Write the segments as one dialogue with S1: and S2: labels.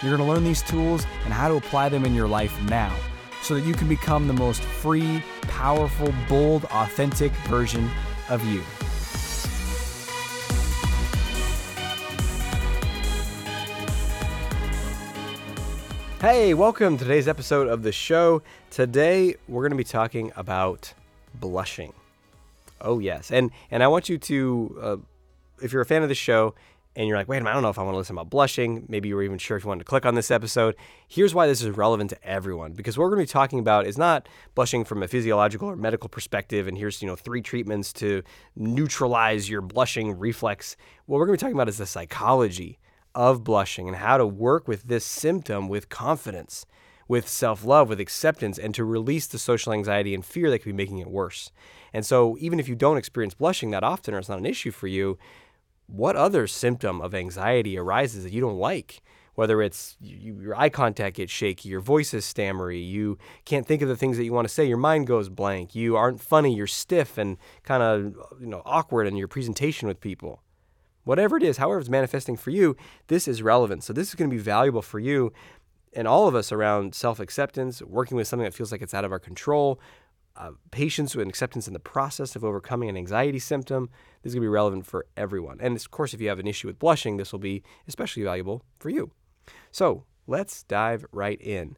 S1: You're going to learn these tools and how to apply them in your life now so that you can become the most free, powerful, bold, authentic version of you. Hey, welcome to today's episode of the show. Today we're going to be talking about blushing. Oh yes, and and I want you to, uh, if you're a fan of the show, and you're like, wait a minute, I don't know if I want to listen about blushing. Maybe you were even sure if you wanted to click on this episode. Here's why this is relevant to everyone. Because what we're going to be talking about is not blushing from a physiological or medical perspective, and here's, you know, three treatments to neutralize your blushing reflex. What we're going to be talking about is the psychology of blushing and how to work with this symptom with confidence, with self love, with acceptance, and to release the social anxiety and fear that could be making it worse. And so, even if you don't experience blushing that often or it's not an issue for you, what other symptom of anxiety arises that you don't like? Whether it's you, your eye contact gets shaky, your voice is stammery, you can't think of the things that you want to say, your mind goes blank, you aren't funny, you're stiff and kind of you know awkward in your presentation with people. Whatever it is, however it's manifesting for you, this is relevant. So this is going to be valuable for you and all of us around self-acceptance, working with something that feels like it's out of our control, uh, patience and acceptance in the process of overcoming an anxiety symptom. This is going to be relevant for everyone. And of course, if you have an issue with blushing, this will be especially valuable for you. So let's dive right in.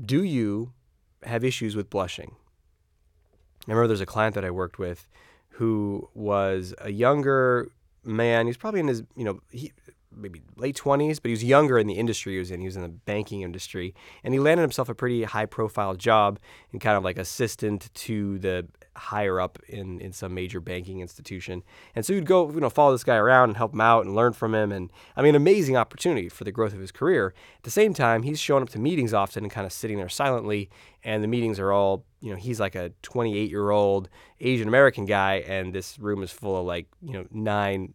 S1: Do you have issues with blushing? I remember there's a client that I worked with who was a younger man. He's probably in his, you know, he, maybe late 20s, but he was younger in the industry he was in. He was in the banking industry. And he landed himself a pretty high profile job and kind of like assistant to the higher up in, in some major banking institution. And so you'd go, you know, follow this guy around and help him out and learn from him. And I mean, amazing opportunity for the growth of his career. At the same time, he's showing up to meetings often and kind of sitting there silently. And the meetings are all, you know, he's like a 28 year old Asian American guy. And this room is full of like, you know, nine,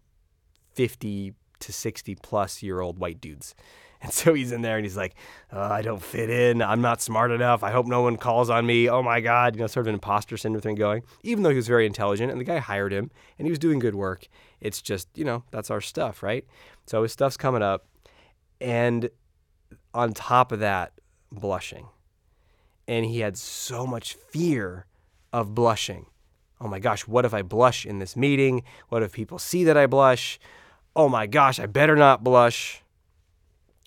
S1: 50 to 60 plus year old white dudes. And so he's in there and he's like, uh, I don't fit in. I'm not smart enough. I hope no one calls on me. Oh my God. You know, sort of an imposter syndrome thing going, even though he was very intelligent and the guy hired him and he was doing good work. It's just, you know, that's our stuff, right? So his stuff's coming up. And on top of that, blushing. And he had so much fear of blushing. Oh my gosh, what if I blush in this meeting? What if people see that I blush? Oh my gosh, I better not blush.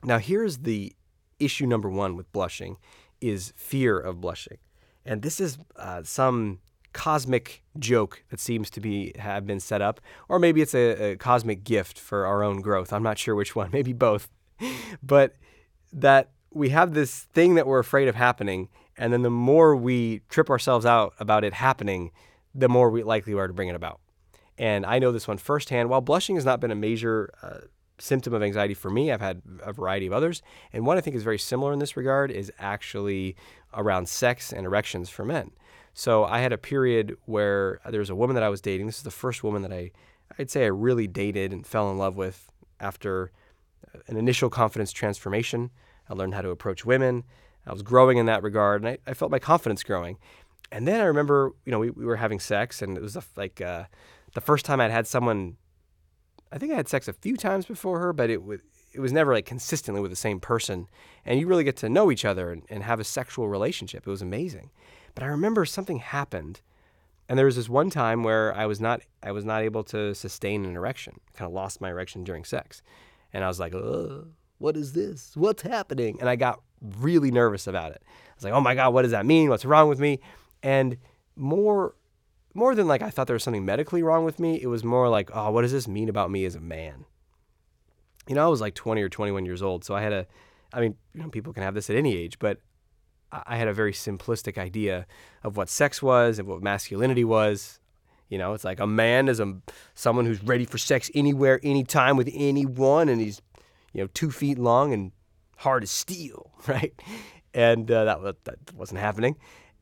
S1: Now, here's the issue number one with blushing is fear of blushing. And this is uh, some cosmic joke that seems to be have been set up, or maybe it's a, a cosmic gift for our own growth. I'm not sure which one, maybe both. but that we have this thing that we're afraid of happening, and then the more we trip ourselves out about it happening, the more we likely we are to bring it about. And I know this one firsthand. While blushing has not been a major uh, symptom of anxiety for me, I've had a variety of others. And one I think is very similar in this regard is actually around sex and erections for men. So I had a period where there was a woman that I was dating. This is the first woman that I, I'd say I really dated and fell in love with after an initial confidence transformation. I learned how to approach women. I was growing in that regard, and I, I felt my confidence growing. And then I remember, you know, we, we were having sex, and it was like uh, the first time I'd had someone, I think I had sex a few times before her, but it was it was never like consistently with the same person. And you really get to know each other and, and have a sexual relationship. It was amazing. But I remember something happened, and there was this one time where I was not I was not able to sustain an erection. kind of lost my erection during sex, and I was like, "What is this? What's happening?" And I got really nervous about it. I was like, "Oh my god, what does that mean? What's wrong with me?" And more more than like I thought there was something medically wrong with me, it was more like, oh, what does this mean about me as a man? You know, I was like 20 or 21 years old, so I had a, I mean, you know, people can have this at any age, but I had a very simplistic idea of what sex was and what masculinity was. You know, it's like a man is a someone who's ready for sex anywhere, anytime with anyone, and he's, you know, two feet long and hard as steel, right? And uh, that that wasn't happening.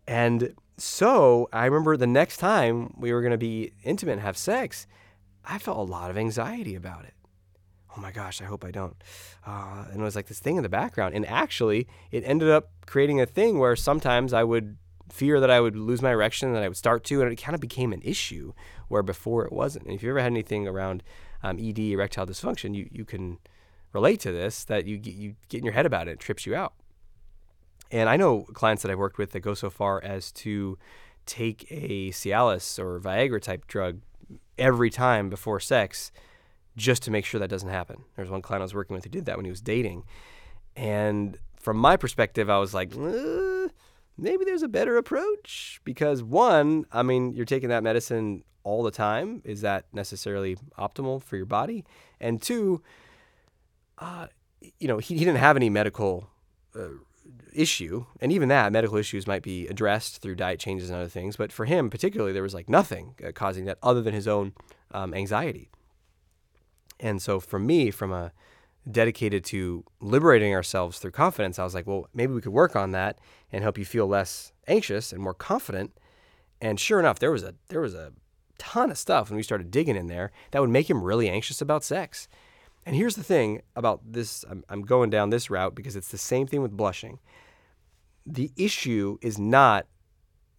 S1: And so I remember the next time we were going to be intimate and have sex, I felt a lot of anxiety about it. Oh my gosh, I hope I don't. Uh, and it was like this thing in the background. And actually, it ended up creating a thing where sometimes I would fear that I would lose my erection, that I would start to, and it kind of became an issue where before it wasn't. And if you ever had anything around um, ED, erectile dysfunction, you, you can relate to this that you you get in your head about it, it trips you out. And I know clients that I've worked with that go so far as to take a Cialis or Viagra type drug every time before sex just to make sure that doesn't happen. There's one client I was working with who did that when he was dating. And from my perspective, I was like, uh, maybe there's a better approach because one, I mean, you're taking that medicine all the time. Is that necessarily optimal for your body? And two, uh, you know, he, he didn't have any medical uh, issue, and even that medical issues might be addressed through diet changes and other things. But for him, particularly, there was like nothing uh, causing that other than his own um, anxiety. And so, for me, from a dedicated to liberating ourselves through confidence, I was like, well, maybe we could work on that and help you feel less anxious and more confident. And sure enough, there was a there was a ton of stuff when we started digging in there that would make him really anxious about sex. And here's the thing about this I'm, I'm going down this route because it's the same thing with blushing. The issue is not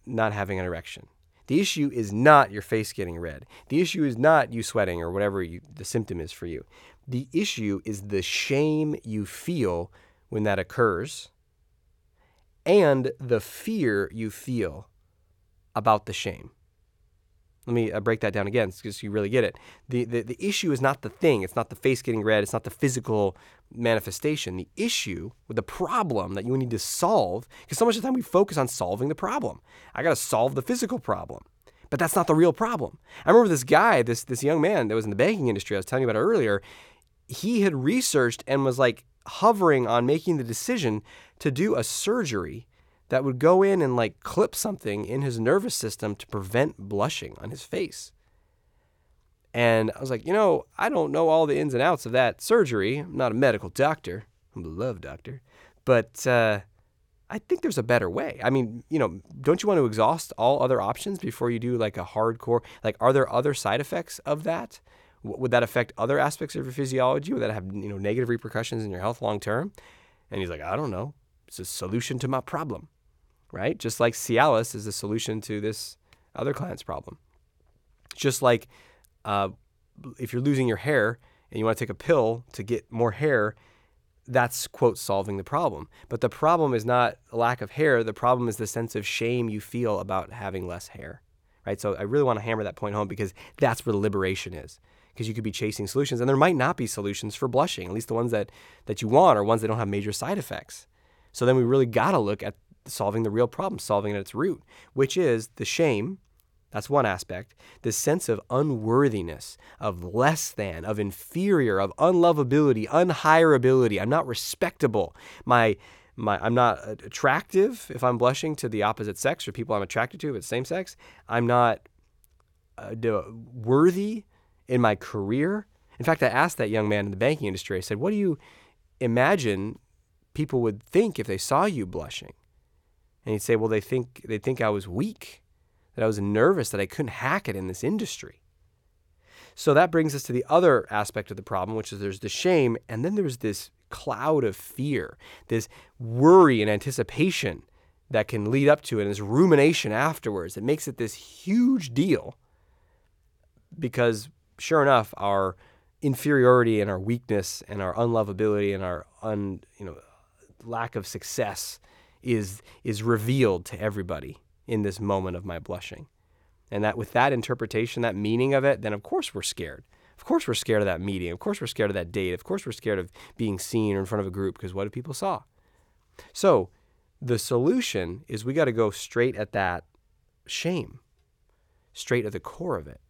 S1: not having an erection. The issue is not your face getting red. The issue is not you sweating or whatever you, the symptom is for you. The issue is the shame you feel when that occurs and the fear you feel about the shame. Let me uh, break that down again because you really get it. The, the, the issue is not the thing, it's not the face getting red, it's not the physical manifestation. The issue, the problem that you need to solve, because so much of the time we focus on solving the problem. I got to solve the physical problem. But that's not the real problem. I remember this guy, this this young man that was in the banking industry I was telling you about earlier, he had researched and was like hovering on making the decision to do a surgery that would go in and like clip something in his nervous system to prevent blushing on his face. And I was like, you know, I don't know all the ins and outs of that surgery. I'm not a medical doctor. I'm a love doctor. But uh, I think there's a better way. I mean, you know, don't you want to exhaust all other options before you do like a hardcore? Like, are there other side effects of that? would that affect other aspects of your physiology? Would that have you know negative repercussions in your health long term? And he's like, I don't know. It's a solution to my problem right? Just like Cialis is a solution to this other client's problem. Just like uh, if you're losing your hair and you want to take a pill to get more hair, that's quote solving the problem. But the problem is not lack of hair. The problem is the sense of shame you feel about having less hair, right? So I really want to hammer that point home because that's where the liberation is. Because you could be chasing solutions, and there might not be solutions for blushing. At least the ones that that you want are ones that don't have major side effects. So then we really got to look at solving the real problem, solving at its root, which is the shame. That's one aspect. This sense of unworthiness, of less than, of inferior, of unlovability, unhireability. I'm not respectable. My my, I'm not attractive if I'm blushing to the opposite sex or people I'm attracted to if it's same sex. I'm not uh, worthy in my career. In fact, I asked that young man in the banking industry, I said, What do you imagine people would think if they saw you blushing? And he'd say, well, they think they think I was weak, that I was nervous, that I couldn't hack it in this industry. So that brings us to the other aspect of the problem, which is there's the shame, and then there's this cloud of fear, this worry and anticipation that can lead up to it, and this rumination afterwards that makes it this huge deal. Because sure enough, our inferiority and our weakness and our unlovability and our un, you know, lack of success is is revealed to everybody in this moment of my blushing. And that with that interpretation, that meaning of it, then of course we're scared. Of course we're scared of that meeting. Of course we're scared of that date. Of course we're scared of being seen or in front of a group because what if people saw? So the solution is we got to go straight at that shame, straight at the core of it,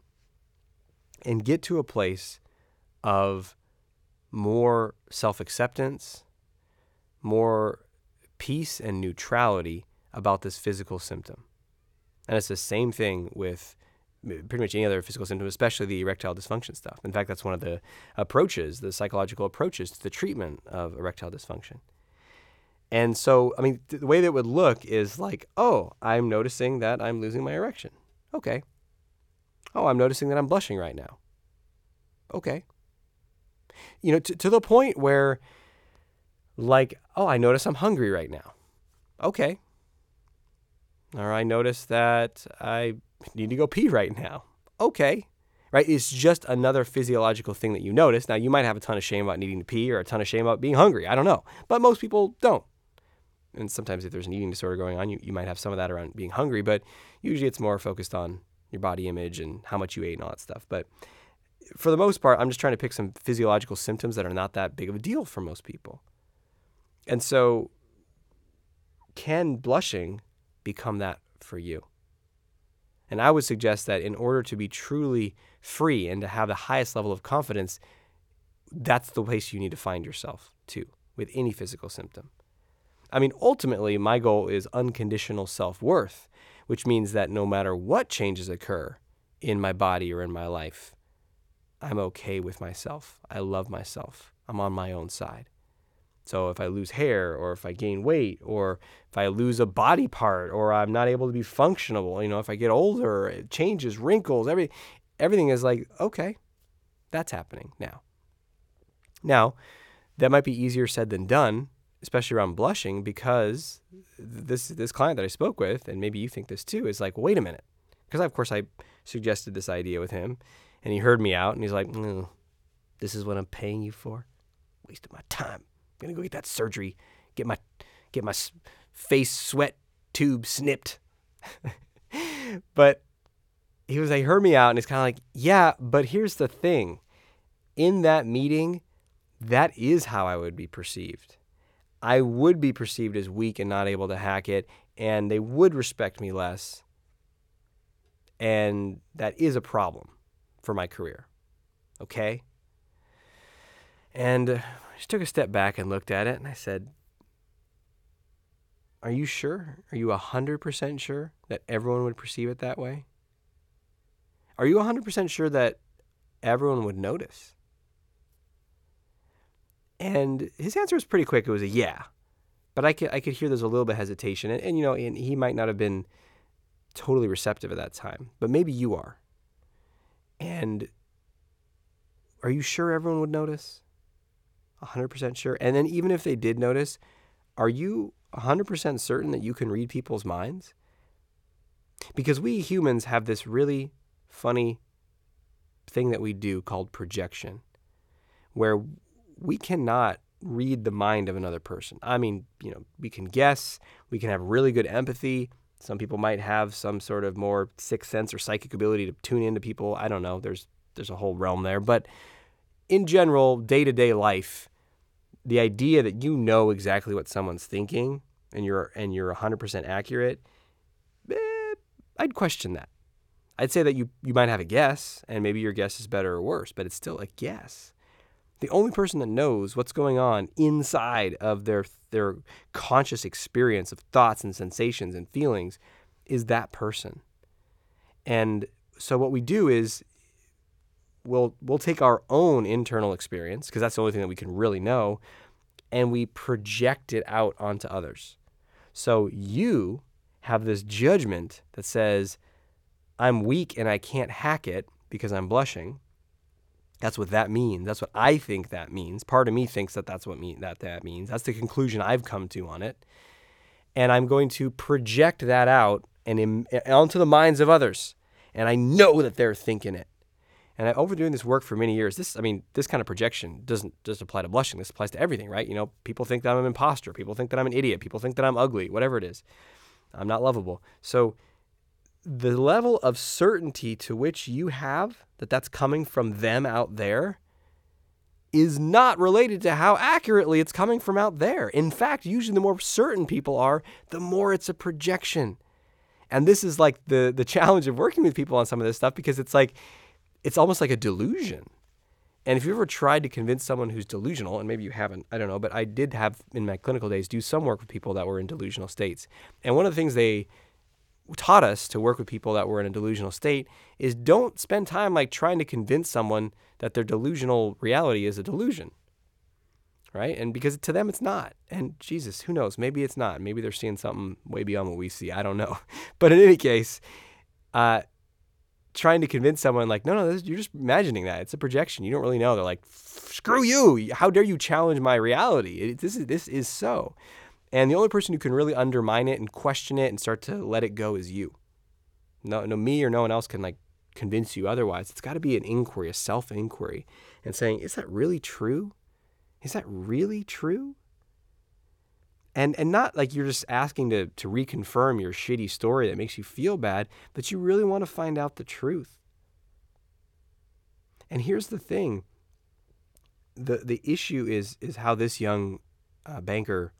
S1: and get to a place of more self acceptance, more peace and neutrality about this physical symptom. And it's the same thing with eh, pretty much any other physical symptom, especially the erectile dysfunction stuff. In fact, that's one of the approaches, the psychological approaches to the treatment of erectile dysfunction, And so, I mean, th- the way that would look is like, oh, I'm noticing that I'm losing my erection. Okay. Oh, I'm noticing that I'm blushing right now. Okay. You know, to, to the point where, like, oh, I notice I'm hungry right now. Okay. Or I notice that I need to go pee right now. Okay. Right? It's just another physiological thing that you notice. Now, you might have a ton of shame about needing to pee or a ton of shame about being hungry. I don't know. But most people don't and sometimes if there's an eating disorder going on, you, you might have some of that around being hungry, but usually it's more focused on your body image and how much you ate and all that stuff. But for the most part, I'm just trying to pick some physiological symptoms that are not that big of a deal for most people. And so, can blushing become that for you? And I would suggest that in order to be truly free and to have the highest level of confidence, that's the place you need to find yourself too, with any physical symptom. I mean, ultimately, my goal is unconditional self worth, which means that no matter what changes occur in my body or in my life, I'm okay with myself. I love myself. I'm on my own side. So if I lose hair or if I gain weight or if I lose a body part or I'm not able to be functional, you know, if I get older, it changes, wrinkles, every everything is like, okay, that's happening now. Now, that might be easier said than done especially around blushing, because this this client that I spoke with, and maybe you think this too, is like, wait a minute, because of course I suggested this idea with him, and he heard me out, and he's like, mm, this is what I'm paying you for, wasting my time. Gonna go get that surgery, get my get my face sweat tube snipped. but he was like, heard me out, and he's kind of like, yeah, but here's the thing. In that meeting, that is how I would be perceived. I would be perceived as weak and not able to hack it, and they would respect me less. And that is a problem for my career. Okay? And just took a step back and looked at it, and I said, Are you sure? Are you 100% sure that everyone would perceive it that way? Are you 100% sure that everyone would notice? And his answer was pretty quick. It was a yeah. But I could I could hear there's a little bit of hesitation, and, and you know, and he might not have been totally receptive at that time, but maybe you are. And are you sure everyone would notice? 100% sure. And then even if they did notice, are you 100% certain that you can read people's minds? Because we humans have this really funny thing that we do called projection, where we cannot read the mind of another person. I mean, you know, we can guess, we can have really good empathy. Some people might have some sort of more sixth sense or psychic ability to tune into people. I don't know. There's there's a whole realm there, but in general, day-to-day life, the idea that you know exactly what someone's thinking and you're and you're 100% accurate, eh, I'd question that. I'd say that you you might have a guess and maybe your guess is better or worse, but it's still a guess. The only person that knows what's going on inside of their their conscious experience of thoughts and sensations and feelings is that person. And so what we do is we'll we'll take our own internal experience because that's the only thing that we can really know and we project it out onto others. So you have this judgment that says I'm weak and I can't hack it because I'm blushing that's what that means. That's what I think that means. Part of me thinks that that's what mean, that that means. That's the conclusion I've come to on it. And I'm going to project that out and onto the minds of others. And I know that they're thinking it. And I, this work for many years, this I mean, this kind of projection doesn't just apply to blushing. This applies to everything, right? You know, people think that I'm an imposter. People think that I'm an idiot. People think that I'm ugly. Whatever it is, I'm not lovable. So the level of certainty to which you have that that's coming from them out there is not related to how accurately it's coming from out there. In fact, usually the more certain people are, the more it's a projection. And this is like the the challenge of working with people on some of this stuff because it's like it's almost like a delusion. And if you ever tried to convince someone who's delusional, and maybe you haven't, I don't know, but I did have in my clinical days do some work with people that were in delusional states. And one of the things they taught us to work with people that were in a delusional state is don't spend time like trying to convince someone that their delusional reality is a delusion. right? And because to them it's not. And Jesus, who knows? Maybe it's not. Maybe they're seeing something way beyond what we see. I don't know. But in any case, uh, trying to convince someone like, no, no, this, you're just imagining that. It's a projection. You don't really know. They're like, screw you. How dare you challenge my reality? It, this is this is so. And the only person who can really undermine it and question it and start to let it go is you. No, no, me or no one else can like convince you otherwise. It's got to be an inquiry, a self inquiry, and saying, is that really true? Is that really true? And, and not like you're just asking to, to reconfirm your shitty story that makes you feel bad, but you really want to find out the truth. And here's the thing the, the issue is, is how this young uh, banker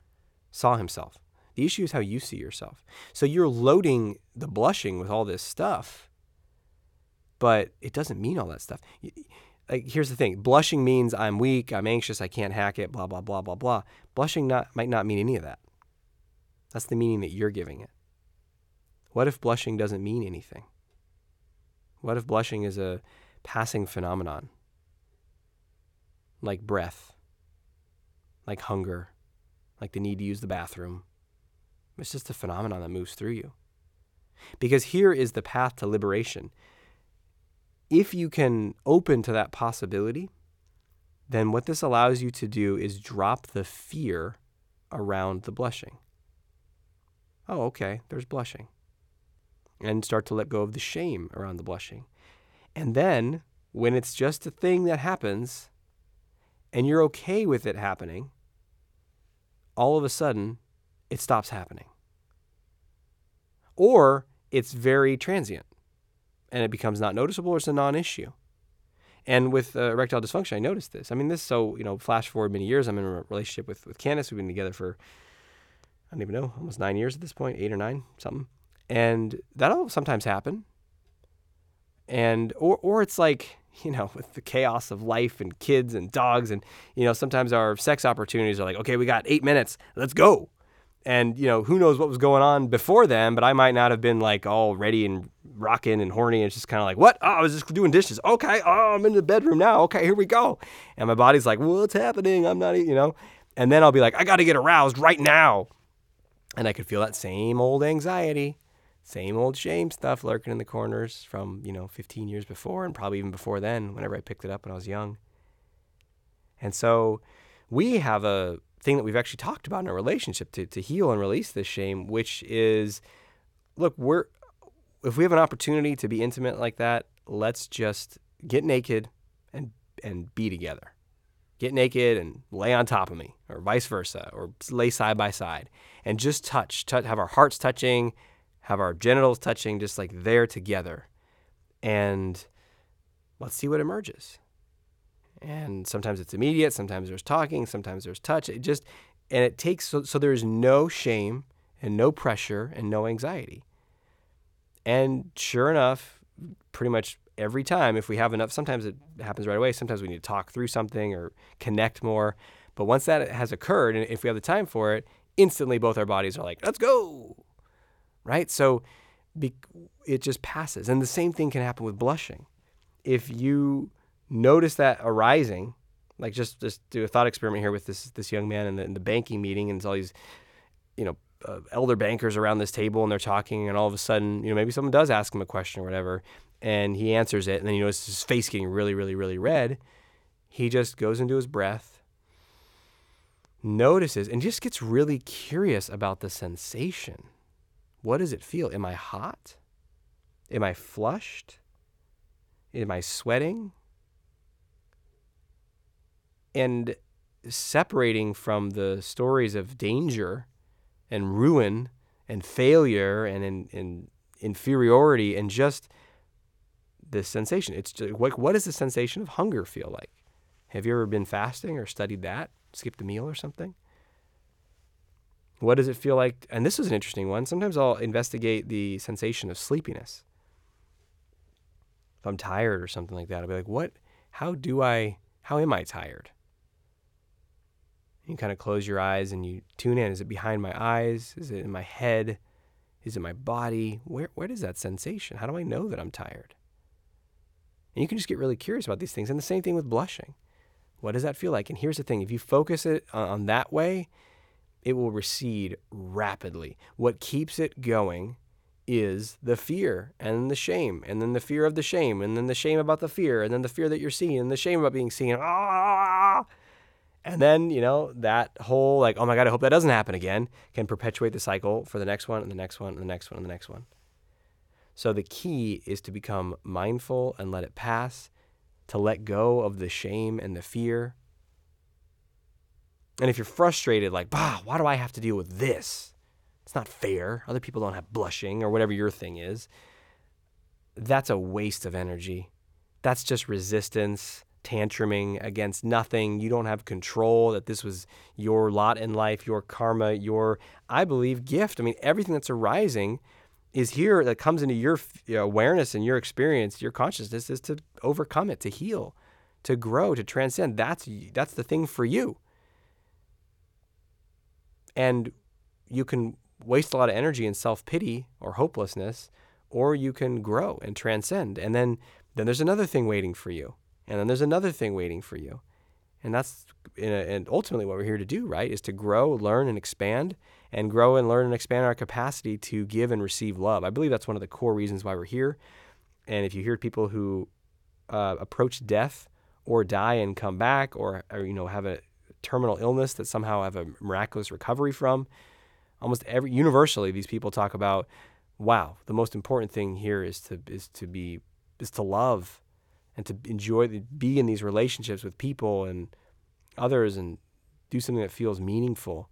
S1: saw himself. The issue is how you see yourself. So you're loading the blushing with all this stuff, but it doesn't mean all that stuff like here's the thing. Blushing means i'm weak i'm anxious i can't hack it blah blah blah blah blah. Blushing not, might not mean any of that. That's the meaning that you're giving it. What if blushing doesn't mean anything? What if blushing is a passing phenomenon? Like breath like hunger like the need to use the bathroom. It's just a phenomenon that moves through you. Because here is the path to liberation if you can open to that possibility, then what this allows you to do is drop the fear around the blushing. Oh, okay, there's blushing. And start to let go of the shame around the blushing. And then, when it's just a thing that happens and you're okay with it happening, all of a sudden it stops happening. Or it's very transient and it becomes not noticeable or it's a non-issue. And with uh, erectile dysfunction, I noticed this. I mean, this so you know, flash forward many years. I'm in a relationship with with Candace. We've been together for I don't even know, almost nine years at this point, eight or nine, something. And that'll sometimes happen. And or or it's like you know, with the chaos of life and kids and dogs, and you know, sometimes our sex opportunities are like, okay, we got eight minutes, let's go and you know who knows what was going on before then but i might not have been like all ready and rocking and horny. And it's just kind of like what? Oh, i was just doing dishes. Okay. Oh i'm in the bedroom now. Okay here we go. And my body's like what's happening? I'm not you know? And then i'll be like i got to get aroused right now. And i could feel that same old anxiety same old shame stuff lurking in the corners from you know 15 years before and probably even before then whenever i picked it up when i was young. And so we have a thing that we've actually talked about in our relationship to, to heal and release this shame, which is look, we're if we have an opportunity to be intimate like that, let's just get naked and and be together. Get naked and lay on top of me, or vice versa, or lay side by side, and just touch, touch have our hearts touching, have our genitals touching, just like there together, and let's see what emerges and sometimes it's immediate sometimes there's talking sometimes there's touch. It just and it takes so, so there's no shame and no pressure and no anxiety. And sure enough pretty much every time if we have enough sometimes it happens right away. Sometimes we need to talk through something or connect more. But once that has occurred and if we have the time for it instantly both our bodies are like let's go! Right? So be, it just passes. And the same thing can happen with blushing. If you notice that arising, like just just do a thought experiment here with this this young man in the, in the banking meeting, and it's all these, you know, uh, elder bankers around this table, and they're talking, and all of a sudden, you know, maybe someone does ask him a question or whatever, and he answers it, and then you notice his face getting really, really, really red. He just goes into his breath, notices, and just gets really curious about the sensation. What does it feel? Am I hot? Am I flushed? Am I sweating? And separating from the stories of danger and ruin and failure and, and, and inferiority and just this sensation. It's just, like, what does the sensation of hunger feel like? Have you ever been fasting or studied that? Skipped a meal or something? What does it feel like? And this is an interesting one. Sometimes I'll investigate the sensation of sleepiness. If I'm tired or something like that, I'll be like, what, how do I, how am I tired? You kind of close your eyes and you tune in. Is it behind my eyes? Is it in my head? Is it my body? Where, where is that sensation? How do I know that I'm tired? And you can just get really curious about these things. And the same thing with blushing. What does that feel like? And here's the thing if you focus it on that way, it will recede rapidly. What keeps it going is the fear and the shame, and then the fear of the shame, and then the shame about the fear, and then the fear that you're seeing, and the shame about being seen. Ah! And then, you know, that whole like, oh my God, I hope that doesn't happen again can perpetuate the cycle for the next one, and the next one, and the next one, and the next one. So the key is to become mindful and let it pass, to let go of the shame and the fear. And if you're frustrated, like, bah, why do I have to deal with this? It's not fair. Other people don't have blushing or whatever your thing is. That's a waste of energy. That's just resistance, tantruming against nothing. You don't have control that this was your lot in life, your karma, your, I believe, gift. I mean, everything that's arising is here that comes into your awareness and your experience, your consciousness is to overcome it, to heal, to grow, to transcend. That's that's the thing for you. And you can waste a lot of energy in self-pity or hopelessness or you can grow and transcend and then then there's another thing waiting for you and then there's another thing waiting for you. And that's and ultimately what we're here to do right is to grow learn and expand and grow and learn and expand our capacity to give and receive love. I believe that's one of the core reasons why we're here. And if you hear people who uh, approach death or die and come back or, or you know have a terminal illness that somehow have a miraculous recovery from almost every universally these people talk about wow the most important thing here is to is to be is to love and to enjoy the, be in these relationships with people and others and do something that feels meaningful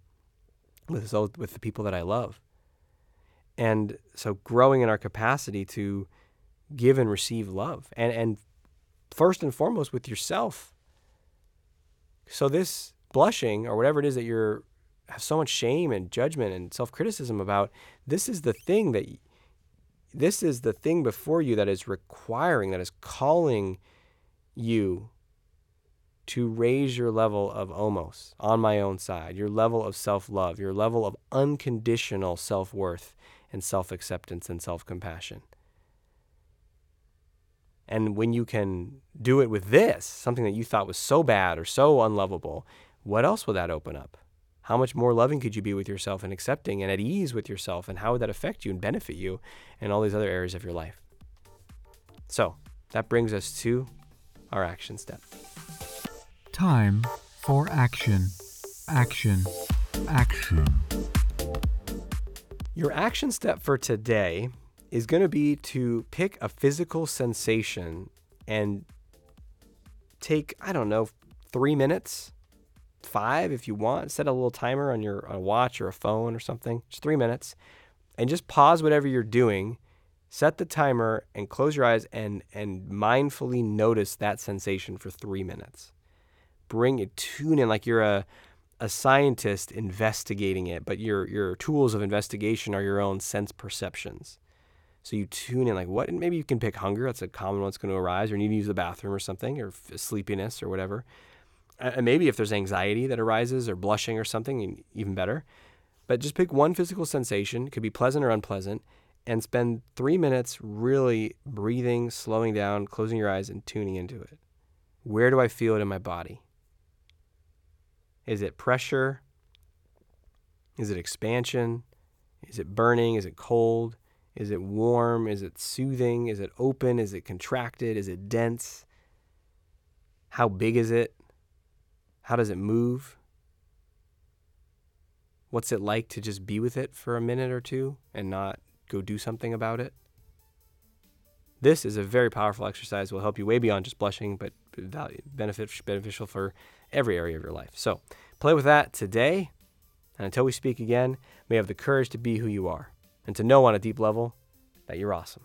S1: with with the people that I love. And so growing in our capacity to give and receive love and and first and foremost with yourself. So this blushing or whatever it is that you're have so much shame and judgment and self-criticism about this is the thing that this is the thing before you that is requiring that is calling you to raise your level of omos on my own side your level of self-love your level of unconditional self-worth and self-acceptance and self-compassion. And when you can do it with this something that you thought was so bad or so unlovable what else will that open up how much more loving could you be with yourself and accepting and at ease with yourself? And how would that affect you and benefit you in all these other areas of your life? So that brings us to our action step.
S2: Time for action. Action. Action.
S1: Your action step for today is going to be to pick a physical sensation and take, I don't know, three minutes five if you want. Set a little timer on your on a watch or a phone or something, just three minutes, and just pause whatever you're doing. Set the timer and close your eyes and and mindfully notice that sensation for three minutes. Bring it, tune in like you're a a scientist investigating it, but your your tools of investigation are your own sense perceptions. So you tune in like what maybe you can pick hunger, that's a common one that's going to arise, or you need to use the bathroom or something, or sleepiness or whatever and maybe if there's anxiety that arises or blushing or something, even better. But just pick one physical sensation, could be pleasant or unpleasant, and spend three minutes really breathing, slowing down, closing your eyes, and tuning into it. Where do I feel it in my body? Is it pressure? Is it expansion? Is it burning? Is it cold? Is it warm? Is it soothing? Is it open? Is it contracted? Is it dense? How big is it? How does it move? What's it like to just be with it for a minute or two and not go do something about it? This is a very powerful exercise. will help you way beyond just blushing, but benefit, beneficial for every area of your life. So play with that today. And until we speak again, may have the courage to be who you are and to know on a deep level that you're awesome.